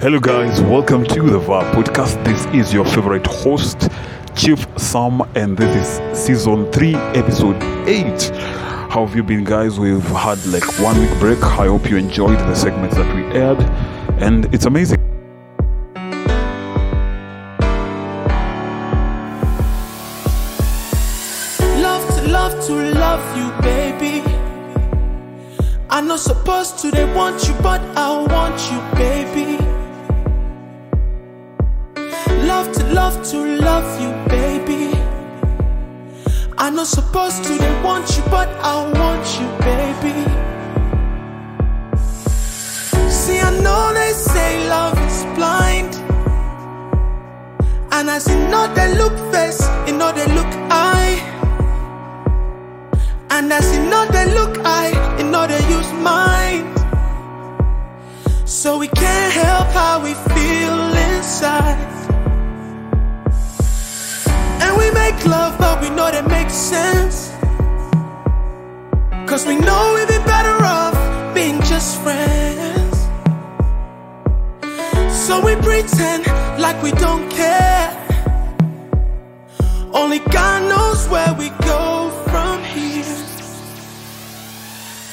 Hello, guys. Welcome to the VAR podcast. This is your favorite host, Chief Sam, and this is season 3, episode 8. How have you been, guys? We've had like one week break. I hope you enjoyed the segments that we aired, and it's amazing. Love to love to love you, baby. I'm not supposed to, they want you, but I want you, baby. Love to love you, baby. I'm not supposed to, they want you, but I want you, baby. See, I know they say love is blind. And as you know they look face, you know they look eye. And as you know they look eye, you know they use mind. So we can't help how we feel inside. We make love, but we know that makes sense. Cause we know we'd be better off being just friends. So we pretend like we don't care. Only God knows where we go from here.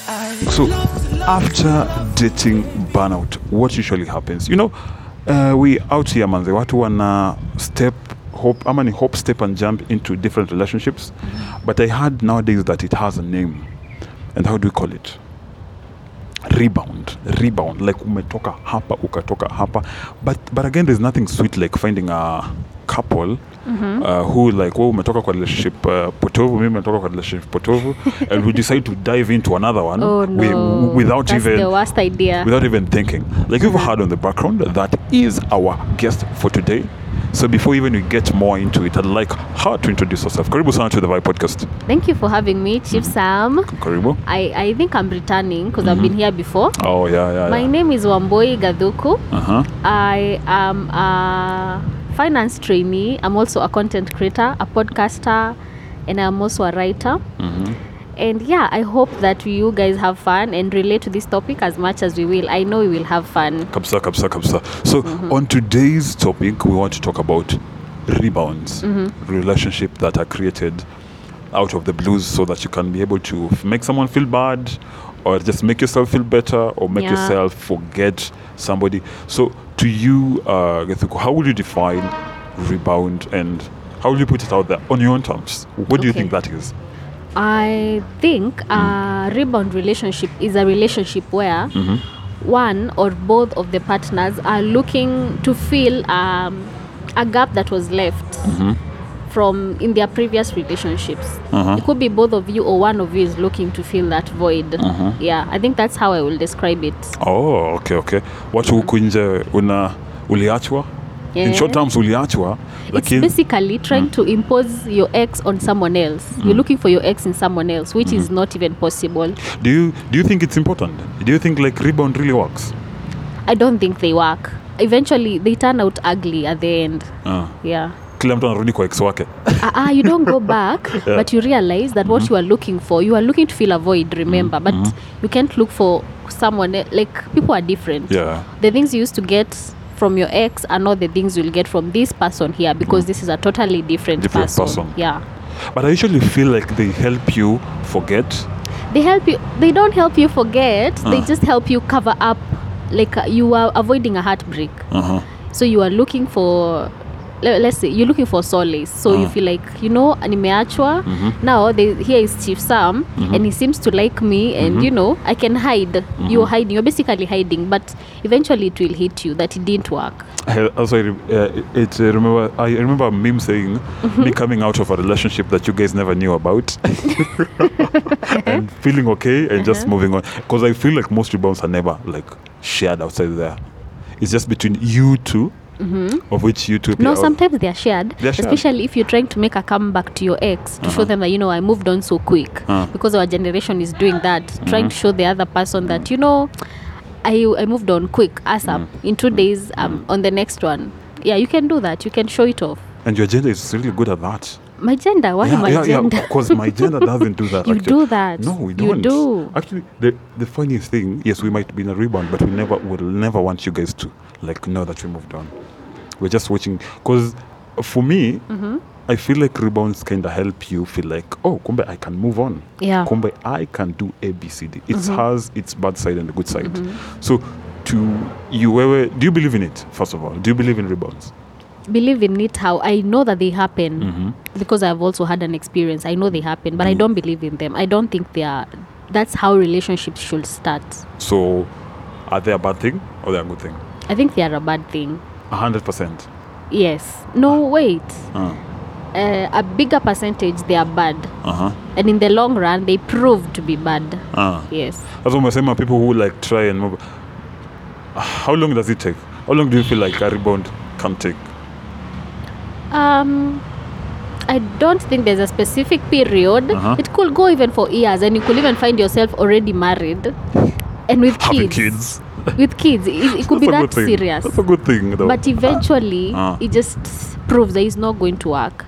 I So, love to love after dating burnout, what usually happens? You know, uh, we out here, manze, watu wana step, hope, ama ni hope, step and jump into different relationships. But I heard nowadays that it has a name. And how do we call it? Rebound. Rebound. Like umetoka hapa, ukatoka hapa. But, but again, there's nothing sweet like finding a couple uh, who like wewe umetoka kwa relationship uh, potovu mimi nimetoka kwa relationship potovu and we decide to dive into another one Oh no! without That's even the worst idea. without even thinking. Like you've heard on the background, that is our guest for today. So before even we get more into it, I'd like her to introduce herself. Karibu sana to the Vibe Podcast. Thank you for having me, Chief Sam. Karibu. I, I think I'm returning because I've been here before. Oh yeah, yeah. My yeah. name is Wamboi Gaduku. Uh huh. I am a finance trainee. I'm also a content creator, a podcaster, and I'm also a writer. hmm And yeah, I hope that you guys have fun and relate to this topic as much as we will. I know we will have fun. Kapsa, kapsa, kapsa. So on today's topic, we want to talk about rebounds, relationship that are created out of the blues, so that you can be able to f- make someone feel bad, or just make yourself feel better, or make Yeah. yourself forget somebody. So to you, uh, how would you define rebound, and how would you put it out there on your own terms? What do you think that is? I think a rebound relationship is a relationship where Mhm. one or both of the partners are looking to fill um, a gap that was left Mhm. from in their previous relationships. Uh-huh. It could be both of you or one of you is looking to fill that void. Uh-huh. Yeah, I think that's how I will describe it. Oh, okay, okay. Watu huku nje una uliachwa? In Yeah. short terms, uliachwa, It's basically trying to impose your ex on someone else. You're looking for your ex in someone else, which is not even possible. Do you do you think it's important? Do you think like rebound really works? I don't think they work. Eventually, they turn out ugly at the end. Uh, Yeah. kila mtu anarudi kwa ex wake. uh, uh, you don't go back, Yeah. but you realize that what you are looking for, you are looking to fill a void, remember, but you can't look for someone, like, people are different. Yeah. The things you used to get from your ex are not the things you'll get from this person here because this is a totally different, Different person. person. Yeah. But I usually feel like they help you forget. They help you, they don't help you forget, they Ah. just help you cover up, like, uh, you are avoiding a heartbreak. Uh-huh. so you are looking for let's say you're looking for solace so you Ah. feel like you know nimeachwa Mhm. now they, here is chief sam Mhm. and he seems to like me and Mhm. you know i can hide you're hiding you're basically hiding but eventually it will hit you that it didn't work I also uh, it uh, remember I remember meme saying me coming out of a relationship that you guys never knew about and feeling okay and just Uh-huh. moving on because I feel like most rebounds are never like shared outside there. It's just between you 2 of which you two. Mm-hmm. no sometimes they're shared They're shared. especially if you're trying to make a comeback to your ex to show Uh-huh. them that you know i moved on so quick Uh. because our generation is doing that trying to show the other person that you know i, I moved on quick asap in two days um, on the next one yeah you can do that you can show it off and your gender is really good at that. my gender why yeah, my yeah, gender yeah. Because my gender doesn't do that. you actually. do that No, we don't. you do Actually, the the funniest thing, yes, we might be in a rebound, but we never will never want you guys to like know that we moved on. We're just watching because for me, Mm-hmm. I feel like rebounds kind of help you feel like, oh, kumbe I can move on. Yeah. Mm-hmm. Kumbe I can do A, B, C, D. It has its bad side and the good side. So, to you, wewe, do you believe in it? First of all, do you believe in rebounds? believe in it how I know that they happen Mm-hmm. because I've also had an experience. I know they happen, but I don't believe in them. I don't think they are. That's how relationships should start. So, are they a bad thing or they a good thing? I think they are a bad thing. A hundred percent. Yes. No, wait. Uh Uh, a bigger percentage they are bad, huh. and in the long run they prove to be bad. Uh. Yes. That's what People who like try and move. How long does it take? How long do you feel like a rebound can take? Um, I don't think there's a specific period. Uh-huh. It could go even for years, and you could even find yourself already married and with Having kids. kids. With kids, it, it could be That's that thing. serious. That's a good thing, though. But eventually, Ah. it just proves that it's not going to work.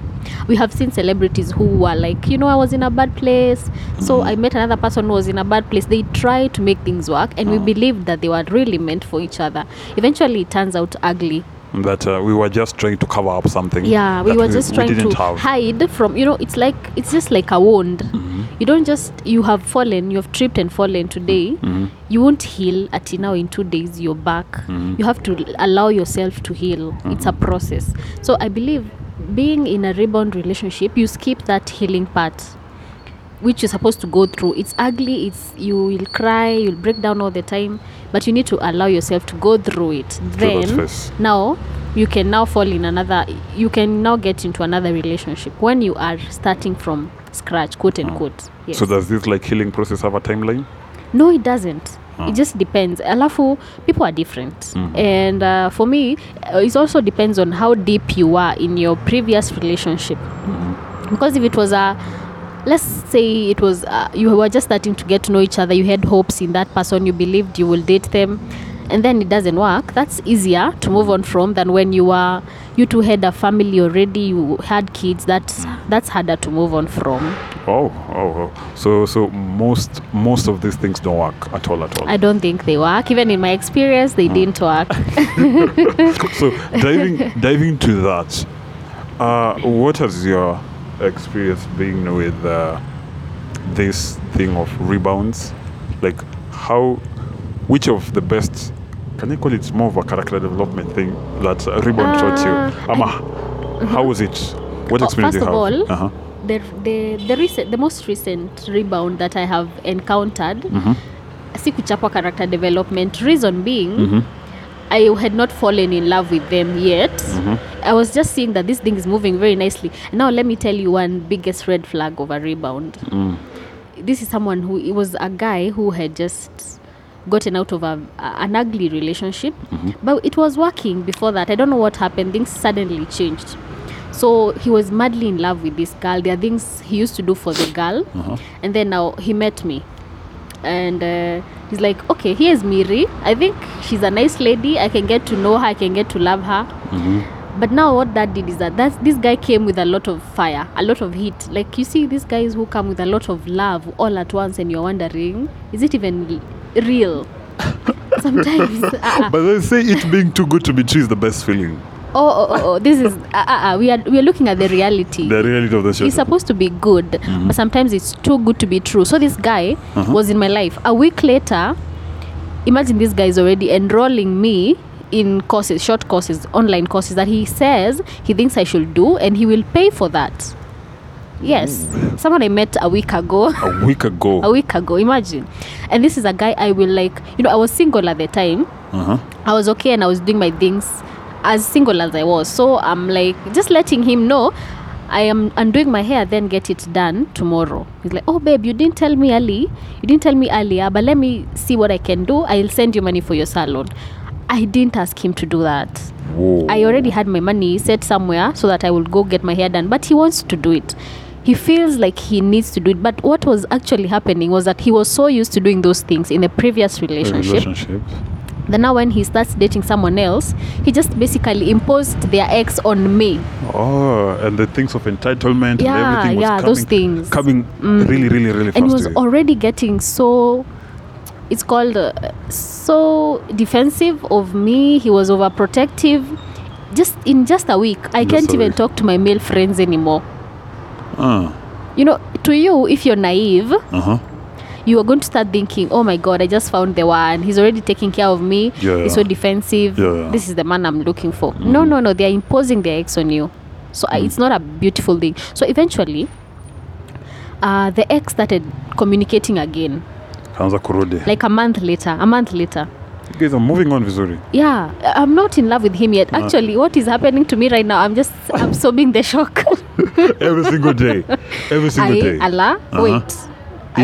We have seen celebrities who were like, you know, I was in a bad place, so Mm. I met another person who was in a bad place. They try to make things work, and we Ah. believed that they were really meant for each other. Eventually, it turns out ugly. that uh, we were just trying to cover up something. Yeah, we were just trying didn't to have. hide from, you know, it's like, it's just like a wound. Mm-hmm. You don't just, you have fallen, you have tripped and fallen today. Mm-hmm. You won't heal at now in two days, you're back. Mm-hmm. You have to allow yourself to heal. It's a process. So I believe being in a rebound relationship, you skip that healing part which you're supposed to go through. It's ugly, it's you will cry, you'll break down all the time, but you need to allow yourself to go through it. Through Then now you can now fall in another you can now get into another relationship when you are starting from scratch, quote unquote. Yes. So does this like healing process have a timeline? No, it doesn't. It just depends. Alafu, people are different. And uh, for me, uh, it also depends on how deep you are in your previous relationship. Because if it was a, let's say it was, uh, you were just starting to get to know each other, you had hopes in that person, you believed you will date them, and then it doesn't work, that's easier to move on from than when you are, you two had a family already, you had kids, that's, that's harder to move on from. Oh, oh, oh. So, so most most of these things don't work at all, at all. I don't think they work. Even in my experience, they didn't work. so diving diving to that, uh, what has your experience been with uh, this thing of rebounds? Like how, which of the best? Can I call it more of a character development thing that uh, rebound taught you? Uh, Ama, how was it? What Oh, experience first do you of have? all, uh-huh. the the the recent the most recent rebound that I have encountered, Mm-hmm. sikuchapwa character development. Reason being, Mm-hmm. I had not fallen in love with them yet. Mm-hmm. I was just seeing that this thing is moving very nicely. Now let me tell you one biggest red flag of a rebound. Mm. This is someone who it was a guy who had just gotten out of a, an ugly relationship, Mm-hmm. but it was working before that. I don't know what happened. Things suddenly changed. So he was madly in love with this girl. There are things he used to do for the girl, Uh-huh. and then now he met me, and uh, he's like, "Okay, here's Miri. I think she's a nice lady. I can get to know her. I can get to love her." Mm-hmm. But now what that did is that that's, this guy came with a lot of fire, a lot of heat. Like you see these guys who come with a lot of love all at once, and you're wondering, is it even real? Sometimes. uh-uh. But they say it being too good to be true is the best feeling. Oh, oh, oh, oh, this is uh, uh, uh, we are we are looking at the reality. The reality of the show. it's supposed to be good, but sometimes it's too good to be true. So this guy was in my life. A week later, imagine this guy is already enrolling me in courses, short courses, online courses that he says he thinks I should do, and he will pay for that. Yes, someone I met a week ago. a week ago. a week ago, imagine. And this is a guy I will like. You know, I was single at the time. Uh-huh. I was okay and I was doing my things as single as I was. So I'm like just letting him know I am undoing my hair, then get it done tomorrow. He's like, Oh babe, you didn't tell me early. You didn't tell me earlier, but let me see what I can do. I'll send you money for your salon. I didn't ask him to do that. Whoa. I already had my money set somewhere so that I will go get my hair done, but he wants to do it. He feels like he needs to do it. But what was actually happening was that he was so used to doing those things in the previous relationship relationship. then now when he starts dating someone else he just basically imposed their ex on me Oh, and the things of entitlement Yeah, and everything was yeah, coming, those things. coming really, really, really fast. and he was already getting so it's called uh, so defensive of me he was overprotective just in just a week i Just can't even week. talk to my male friends anymore Uh, you know to you if you're naive uh-huh. you are going to start thinking oh my god i just found the one. He's already taking care of me. Yeah, he's so defensive. Yeah, this is the man i'm looking for. No no no. They're imposing their ex on you. So mm. it's not a beautiful thing. So eventually uh, the ex started communicating again. Like a month later a month later You guys are moving on vizuri. yeah i'm not in love with him yet actually what is happening to me right now i'm just absorbing the shock Every single day. Every single I, day. ala Uh-huh. wait Hii I can't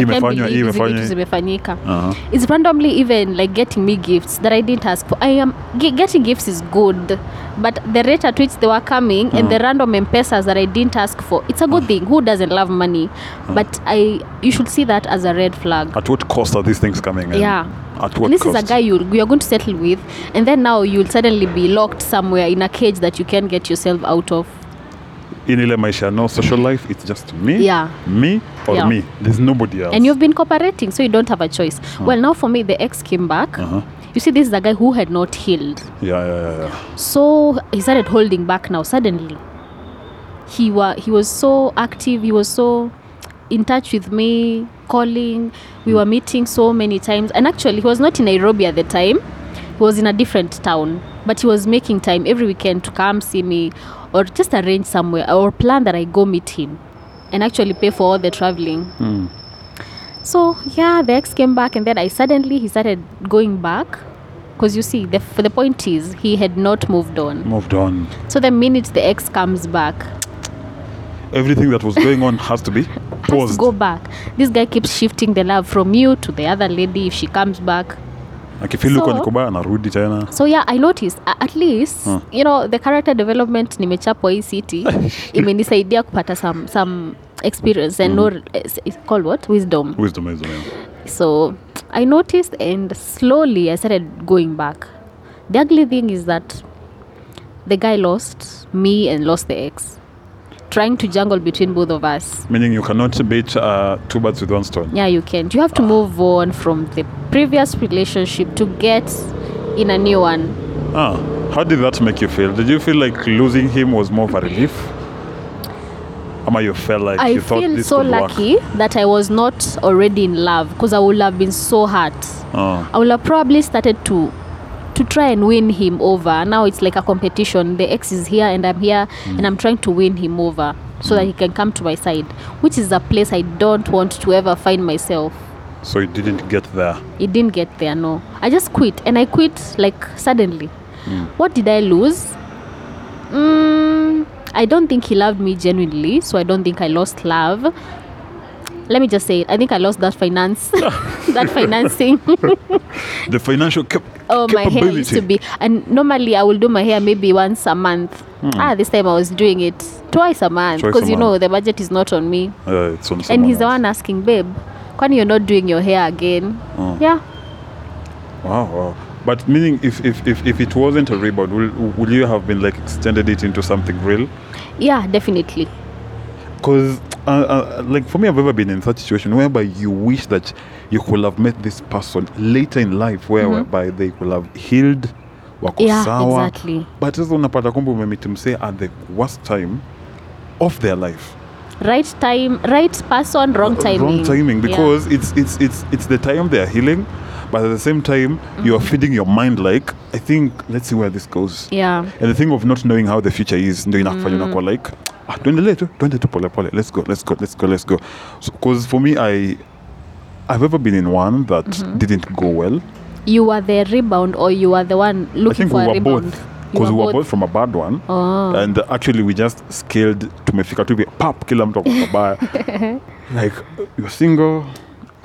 imefanywa, hii imefanywa. zimefanyika Uh-huh. it's randomly even like getting me gifts that I didn't ask for. I am getting gifts is good, but the rate at which they were coming and the random M-Pesas that I didn't ask for, it's a good thing. Who doesn't love money? But I, you should see that as a red flag. At what cost are these things coming in? Yeah. At what this cost? is a guy you you are going to settle with, and then now you'll suddenly be locked somewhere in a cage that you can't get yourself out of. In ile maisha no social life it's just me Yeah. me or Yeah. me there's nobody else And you've been cooperating, so you don't have a choice. Well, now for me, the ex came back. uh-huh. You see, this is a guy who had not healed. yeah yeah yeah, yeah. so he started holding back now suddenly he wa- he was so active he was so in touch with me calling we were meeting so many times and actually he was not in nairobi at the time was in a different town but he was making time every weekend to come see me or just arrange somewhere or plan that i go meet him and actually pay for all the traveling Hmm. so yeah the ex came back and then i suddenly he started going back because you see the, the point is he had not moved on moved on so the minute the ex comes back, everything that was going on has to be has to go back. This guy keeps shifting the love from you to the other lady if she comes back. Akifili So- niko baya anarudi tena So yeah, I noticed at least Huh. you know the character development nimechapwa hii city imenisaidia kupata some some experience and no it's, it's called what wisdom. wisdom wisdom yeah. So I noticed and slowly I started going back. The ugly thing is that the guy lost me and lost the ex. Trying to jungle between both of us. meaning you cannot beat uh, two birds with one stone Yeah, you can. You have to move on from the previous relationship to get in a new one. ah how did that make you feel did you feel like losing him was more of a relief ama you felt like I you thought feel this so could work lucky that I was not already in love because I would have been so hurt. oh. I would have probably started to to try and win him over. Now it's like a competition. The ex is here and I'm here mm. and I'm trying to win him over so that he mm. can come to my side, which is a place I don't want to ever find myself. so you didn't get there It didn't get there, no. I just quit and I quit like suddenly. Mm. What did I lose? Mm, I don't think he loved me genuinely, so I don't think I lost love. Let me just say it. I think I lost that finance, that financing. the financial cap- oh, my hair used to be. And normally I will do my hair maybe once a month. Ah, this time I was doing it twice a month because you know the budget is not on me. uh, it's on and he's the one asking, babe, when you're not doing your hair again? Oh. Yeah. Wow, wow. But meaning, if, if, if, if it wasn't a rebound, will, will you have been like extended it into something real? Yeah, definitely. Because, uh, uh, like for me, I've ever been in such situation whereby you wish that you could have met this person later in life, where whereby they could have healed, wako Yeah, sawa. exactly. But sasa unapata kwamba umemit msee at the worst time of their life. Right time, right person, wrong timing. Wrong timing Yeah. because it's it's it's it's the time they are healing, but at the same time you are feeding your mind like I think let's see where this goes. Yeah. And the thing of not knowing how the future is ndio inakufanya unakuwa like ah, tuendelee tu tuende let's go let's go let's go let's go because for me I I've ever been in one that didn't go well You were the rebound or you were the one I think for we a rebound? both because we were both from a bad one Oh. and actually we just scaled tumefika tu pap kila mtu ako kabaya like you're single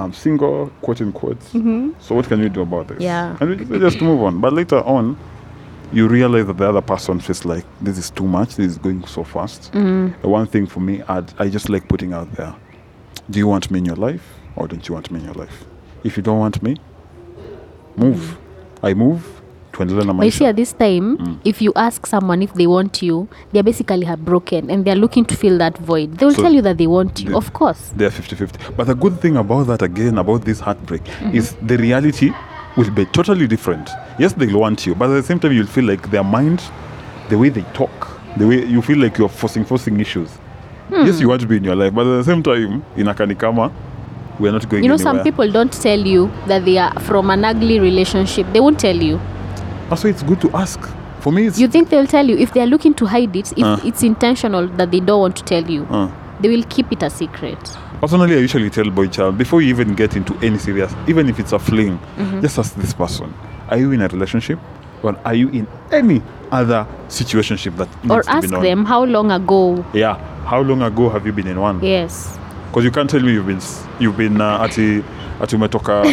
I'm single quote in quotes mm-hmm. so what can you do about this? Yeah. and we just- move on. But later on you realize that the other person feels like this is too much this is going so fast. Mm-hmm. The one thing for me I'd, I just like putting out there do you want me in your life or don't you want me in your life? If you don't want me move. Mm-hmm. I move tuendelee na maisha at this time, if you ask someone if they want you, they're basically broken and they're looking to fill that void. They will So tell you that they want you, they, of course. they're 50-50 but the good thing about that again about this heartbreak Mm-hmm. is the reality will be totally different yes they'll want you but at the same time you'll feel like their mind the way they talk the way you feel like you're forcing forcing issues Hmm. yes you want to be in your life but at the same time inakani kama we're not going You know, anywhere some people don't tell you that they are from an ugly relationship. They won't tell you. That's why it's good to ask for me it's You think they'll tell you if they're looking to hide it, if Uh. it's intentional that they don't want to tell you, uh, they will keep it a secret. Personally, I usually tell boy child before you even get into any serious, even if it's a fling, Mm-hmm. just ask this person: Are you in a relationship, or are you in any other situationship that needs Or to be ask them how long ago. Yeah, how long ago have you been in one? Yes. Because you can't tell me you've been you've been uh, ati ati umetoka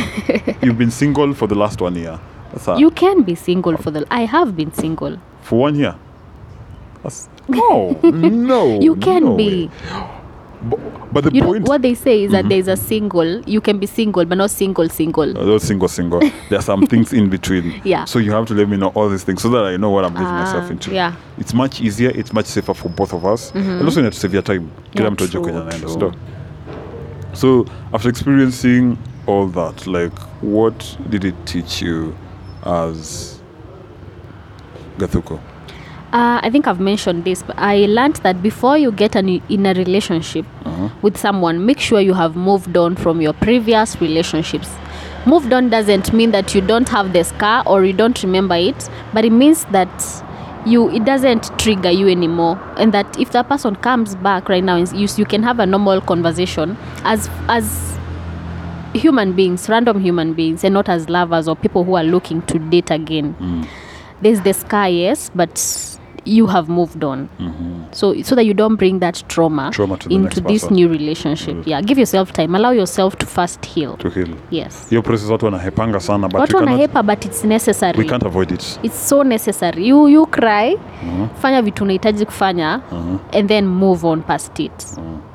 you've been single for the last one year. That's You can be single for the. I have been single. for one year. That's, no, no. You can no be. But, but the You point. Mm-hmm. what they say is that there's a single. You can be single, but not single single. Uh, those single, single. there are some things in between. Yeah. So you have to let me know all these things so that I know what I'm getting myself Ah, into. yeah. It's much easier. It's much safer for both of us. And also, you have to save your time. Kila Yeah, mtu ajue true, kwenye anaenda, true. So after experiencing all that, like, what did it teach you as Gathuku? Uh, I think I've mentioned this, but I learned that before you get an, in a relationship Uh-huh. with someone, make sure you have moved on from your previous relationships. Moved on doesn't mean that you don't have the scar or you don't remember it, but it means that you it doesn't trigger you anymore, and that if that person comes back right now, you you can have a normal conversation as as human beings, random human beings, and not as lovers or people who are looking to date again there's the scar yes but you have moved on so so that you don't bring that trauma, Mm-hmm. Trauma to into this person. new relationship yeah give yourself time allow yourself to first heal To heal. yes Hiyo process watu wanahepanga sana but watu wanahepa but it's necessary we can't avoid it. it's so necessary you, you cry mm-hmm. fanya vitu unahitaji kufanya mm-hmm. and then move on past it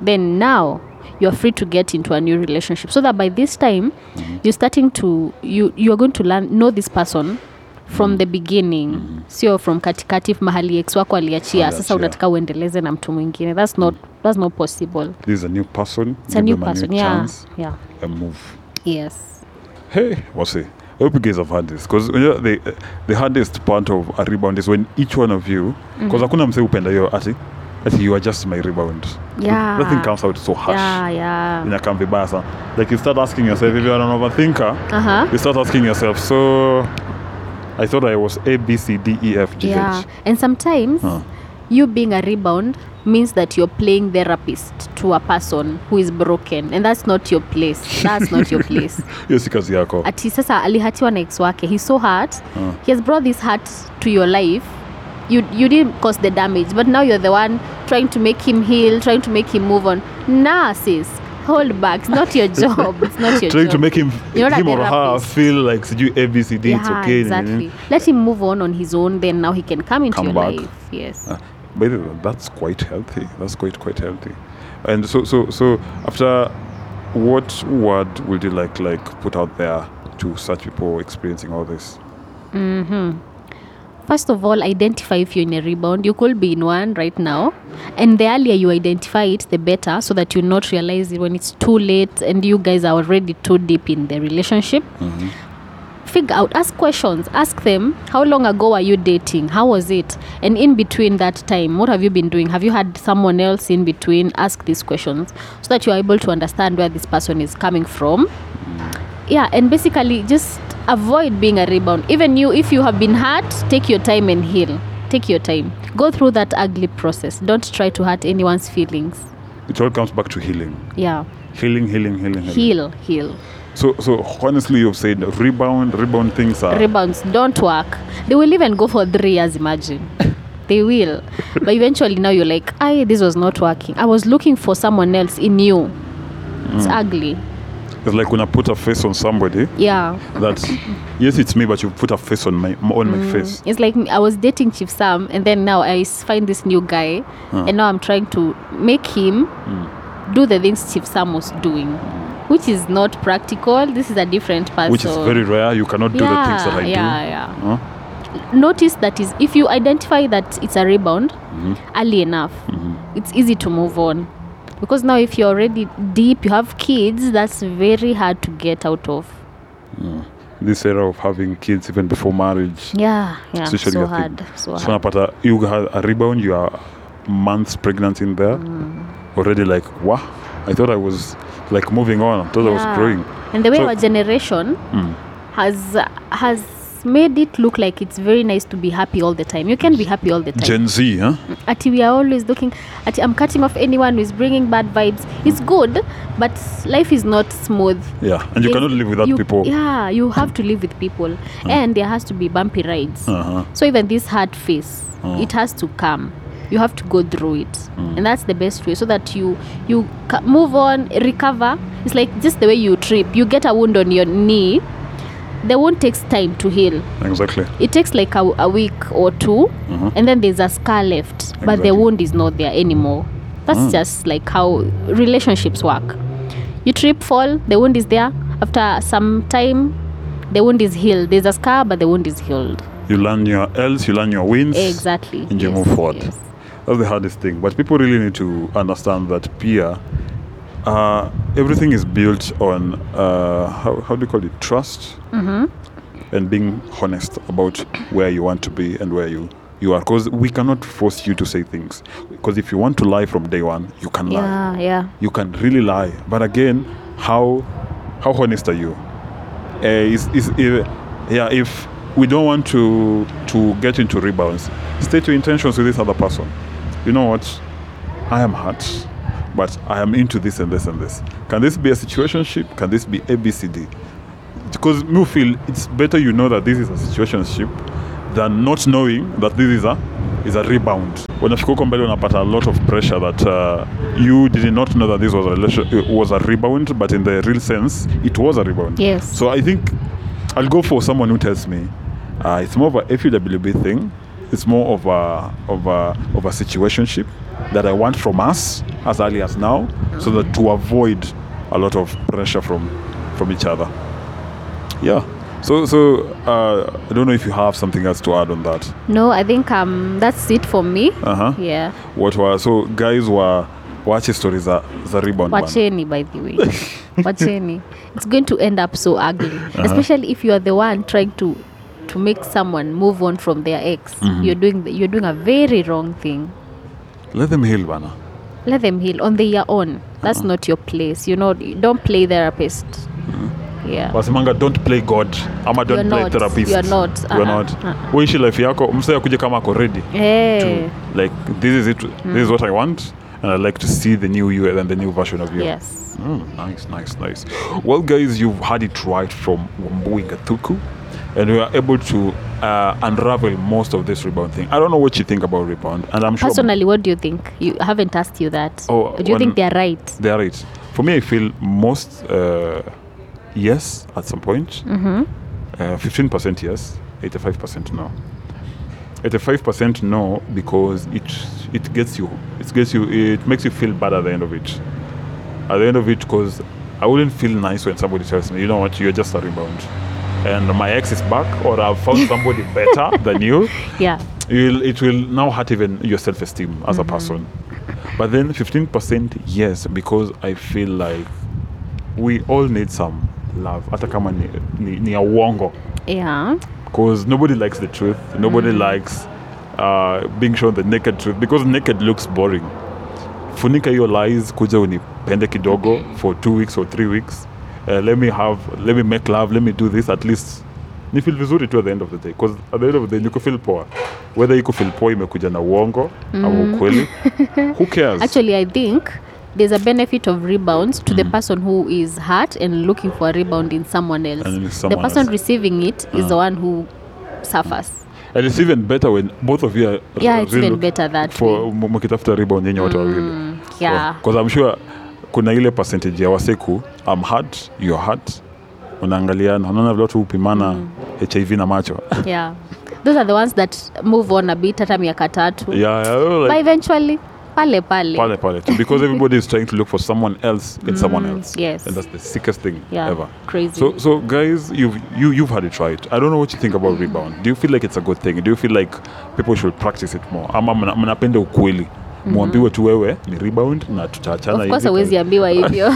then now you're free to get into a new relationship. So that by this time Mm-hmm. you're starting to you you're going to learn know this person from the beginning. Sio from katikati mahali ex wako aliachia. Sasa unataka uendeleze na mtu mwingine. That's not that's not possible. This is a new person. it's a new them new yeah. chance yeah. and move. yes. Hey, what's it? I hope you guys have had this because you know, the the hardest part of a rebound is when each one of you because hakuna msee upenda hiyo ati ati you are just my rebound. Yeah. Nothing comes out so harsh. yeah yeah Inakam vibaya sana. Like you start asking yourself if you are an overthinker, uh-huh you start asking yourself, so I thought I was A B C D E F G H. And sometimes Huh. you being a rebound means that you're playing therapist to a person who is broken, and that's not your place. That's not your place. Hiyo si kazi yako. Ati sasa alihatiwa na ex wake. He's so hurt. Huh. He has brought this hurt to your life. You you didn't cause the damage, but now you're the one trying to make him heal, trying to make him move on. Nah, sis, hold back. It's not your job. It's not your Trying job. to make him You're him or her feel like sijui A B C D it's yeah, okay. exactly. Let him move on on his own. Then now he can come into Come your back. life. Yes. Uh, by the way, that's quite healthy. That's quite quite healthy. And so so so after, what word would you like like put out there to such people experiencing all this? First of all, identify if you're in a rebound. You could be in one right now. And the earlier you identify it, the better, so that you not realize it when it's too late and you guys are already too deep in the relationship. Mm-hmm. Figure out, ask questions. Ask them, how long ago are you dating? How was it? And in between that time, what have you been doing? Have you had someone else in between? Ask these questions so that you are able to understand where this person is coming from mm. yeah and basically just avoid being a rebound. Even you if you have been hurt take your time and heal. Take your time. Go through that ugly process. Don't try to hurt anyone's feelings. It all comes back to healing, yeah. Healing, healing, healing, healing. heal heal. So so honestly, you've said rebound, rebound things are. rebounds don't work. They will even go for three years imagine. They will. But eventually now you're like i this was not working. I was looking for someone else in you. It's mm. ugly it's like when I put a face on somebody yeah that yes, it's me, but you put a face on my on my mm. face. It's like I was dating Chief Sam, and then now I find this new guy, and now I'm trying to make him hmm. do the things Chief Sam was doing, which is not practical. This is a different person. Which is very rare. You cannot do the things that I yeah, do. yeah. Huh? notice that is if you identify that it's a rebound mm-hmm. early enough mm-hmm. it's easy to move on because now if you're already deep you have kids that's very hard to get out of. This era of having kids even before marriage. Yeah yeah so hard so so hard. you had a rebound you are months pregnant in there Mm. already like wow i thought i was like moving on i thought i was growing. And the way So- our generation has has made it look like it's very nice to be happy all the time you can be happy all the time gen z huh Ati we are always looking at I'm cutting off anyone who is bringing bad vibes. It's good, but life is not smooth. yeah and you Yes, cannot live without you- people Yeah, you have to live with people, and there has to be bumpy rides. uh-huh. So even this hard phase, it has to come. You have to go through it, and that's the best way, so that you you move on, recover. It's like just the way you trip. You get a wound on your knee. The wound takes time to heal. Exactly. It takes like a, a week or 2 and then there's a scar left but Mm-hmm. The wound is not there anymore. That's Mm. just like how relationships work. You trip fall the wound is there. After some time the wound is healed. There's a scar but the wound is healed. You learn your else you learn your wins exactly. and you Yes, move forward. yes. that's the hardest thing. But people really need to understand that peer uh, everything is built on uh, how, how do you call it? Trust? And being honest about where you want to be and where you you are. Because we cannot force you to say things. Because if you want to lie from day one you can lie. Yeah yeah. You can really lie. But again how how honest are you? Uh, is, is, is yeah if we don't want to to get into rebounds state your intentions with this other person. You know what? I am hurt but i am into this and this and this. Can this be a situationship? Can this be abcd because me feel it's better you know that this is a situationship than not knowing that this is a is a rebound. Unafika huko mbele unapata a lot of pressure that uh, you did not know that this was a relation, was a rebound but in the real sense it was a rebound. Yes. so i think i'll go for someone who tells me uh, it's more of a FUWB thing it's more of a of a of a situationship that i want from us as early as now so that to avoid a lot of pressure from from each other yeah. So so uh, I don't know if you have something else to add on that. no i think um that's it for me Uh huh. yeah What were so guys were wache stories za za rebound wacheni by the way wacheni it's going to end up so ugly Uh-huh. especially if you are the one trying to to make someone move on from their ex Mm-hmm. you're doing the, you're doing a very wrong thing Let them heal bana. let them heal on their own that's Uh-huh. not your place you know don't play therapist Mm-hmm. yeah Wasemanga don't play God ama don't You're play not. therapist. You're not. You're Uh-uh. not. Uh-uh. Uishi life yako msee akuje kama ako ready hey. to like this is it this is what I want and I'd like to see the new you and the new version of you. yes Mm, nice, nice, nice. Well, guys, you've had it right from Wambui Gathuku, and we are able to uh, unravel most of this rebound thing. I don't know what you think about rebound, and I'm sure personally what do you think you I haven't asked you that Oh, do you think they're right they are right. For me, I feel most uh, yes at some point. mm-hmm. Uh, 15% yes, 85% no. 85% no because it it gets you it gets you it makes you feel bad at the end of it. At the end of it, because I wouldn't feel nice when somebody tells me, you know what, you're just a rebound, and my ex is back, or I've found somebody better than you. yeah You'll, it will now hurt even your self-esteem as a person. But then 15% yes, because I feel like we all need some love. Hata kama ni, ni, ni ya uongo yeah because nobody likes the truth. Nobody likes uh, being shown the naked truth because naked looks boring. Funika your lies, kuja unipende kidogo for two weeks or three weeks. Uh, let me have, let me make love, let me do this at least. Ni feel vizuri tu at the end of the day because at the end of the day you feel poor. Whether you feel poor imekuja na uongo au ukweli, who cares? Actually, I think there's a benefit of rebounds to the person who is hurt and looking for a rebound in someone else. someone the person else. receiving it is the one who suffers. and it's even better when both of you are Yeah, it's even better that for mkitafuta rebound yenye watu wawili. Mm, yeah. because I'm sure kuna ile percentage ya waseku I'm hurt, you're hurt, unaangaliana, unaona vile watu hupimana HIV na macho yeah. Those are the ones that move on a bit hata miaka tatu. yeah, yeah, But eventually, pale pale pale pale too, because everybody is trying to look for someone else in someone else. Mm, yes. and that's the sickest thing yeah ever. crazy So, so guys, you've you you've had it right. I don't know what you think about rebound. Do you feel like it's a good thing? Do you feel like people should practice it more? Ama mnapenda ukweli mwambiwe tu wewe ni rebound na tutaachana hivi Huwezi ambiwa hivyo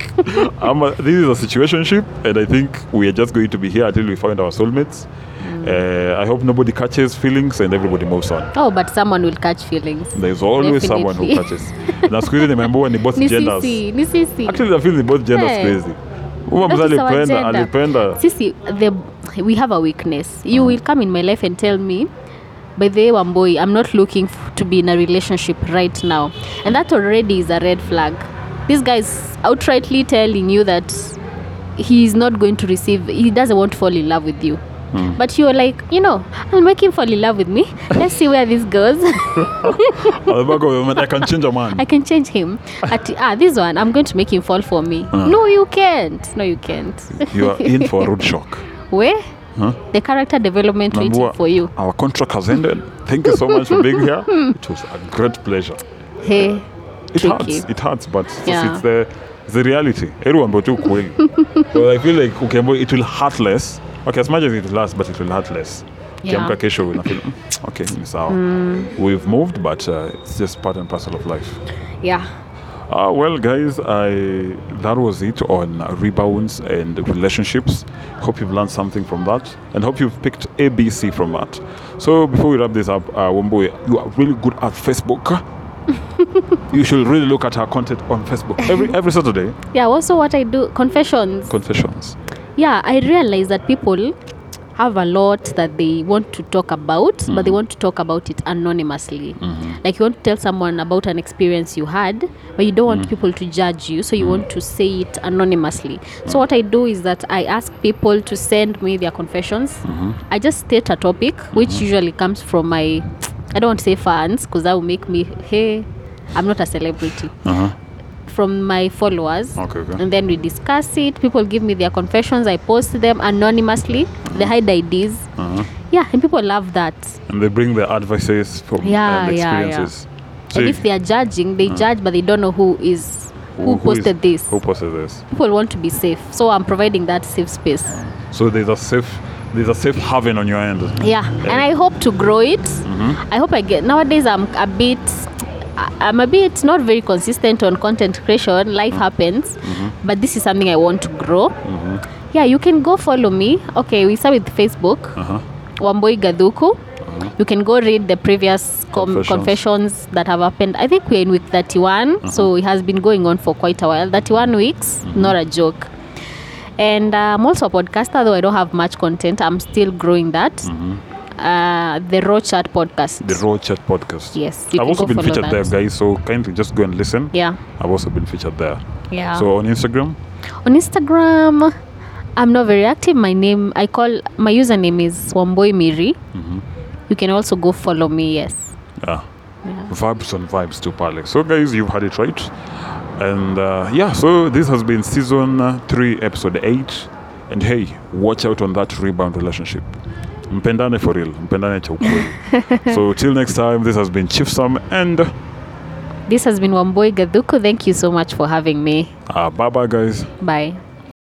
ama this is a situationship and I think we are just going to be here until we find our soulmates. Mm. Uh, I hope nobody catches feelings and everybody moves on. oh but someone will catch feelings There's always someone who catches. na siku hizi nimeambiwa ni both genders. ni sisi Actually, I feel ni both genders Hey. crazy. Uma mzee alipenda alipenda sisi the we have a weakness you will come in my life and tell me by the way wamboi i'm not looking f- to be in a relationship right now. And that already is a red flag. This guy is outrightly telling you that he is not going to receive he doesn't want to fall in love with you. But you're like you know i'll make him fall in love with me. Let's see where this goes. I can change a man. i can change him. At ah this one i'm going to make him fall for me. No you can't. No you can't. You are in for a rude shock. where the character development waiting for you Our contract has ended. Thank you so much for being here. It was a great pleasure. hey It Tricky. hurts. It hurts, but Yeah. it's the the reality. Everyone tu kweli. so I feel like okay, it will hurt less. Okay, as much as it will last, but it will hurt less. Yeah. Ukiamka kesho unafeel "Mm, okay, ni sawa. We've moved, but uh, it's just part and parcel of life. yeah Uh, well, guys, I that was it on rebounds and relationships. Hope you've learned something from that, and hope you've picked ABC from that. So, before we wrap this up, uh, Womboy, you are really good at Facebook. you should really look at her content on Facebook every every Saturday. yeah also what i do confessions Confessions. yeah i realize that people have a lot that they want to talk about but they want to talk about it anonymously. Like you want to tell someone about an experience you had but you don't want people to judge you so you want to say it anonymously. So what i do is that i ask people to send me their confessions. I just state a topic which usually comes from my i don't want to say fans because that will make me hey i'm not a celebrity. Uh-huh. From my followers Okay, okay. and then we discuss it people give me their confessions i post them anonymously they hide IDs Uh-huh. yeah and people love that And they bring their advices from Yeah, and yeah, yeah. experiences. and if they are judging they judge but they don't know who is who posted this Who posted this? people want to be safe so i'm providing that safe space So there's a safe there's a safe haven on your end. yeah and i hope to grow it Mm-hmm. i hope i get nowadays i'm a bit i'm a bit not very consistent on content creation. Life happens Mm-hmm. but this is something i want to grow. Yeah you can go follow me. Okay we start with facebook. Uh-huh. wamboi gadhuku you can go read the previous com- Confessions. confessions that have happened. I think we're in week 31 so it has been going on for quite a while. 31 weeks not a joke. And uh, i'm also a podcaster though i don't have much content. I'm still growing that uh, the raw chat podcast The Raw Chat podcast. yes I've also been featured that. there, guys. So kindly just go and listen. yeah I've also been featured there. yeah So on Instagram, on instagram i'm not very active my name i call my username is wamboi miri you can also go follow me yes yeah, vibes on vibes to Pale. So guys, you've had it right. And uh, yeah, so this has been season three, episode eight. And hey, watch out on that rebound relationship. Mpendane for real. Mpendane cha ukweli. so till next time, this has been Chief Sam and this has been wamboi gadhuku thank you so much for having me uh, bye bye guys. bye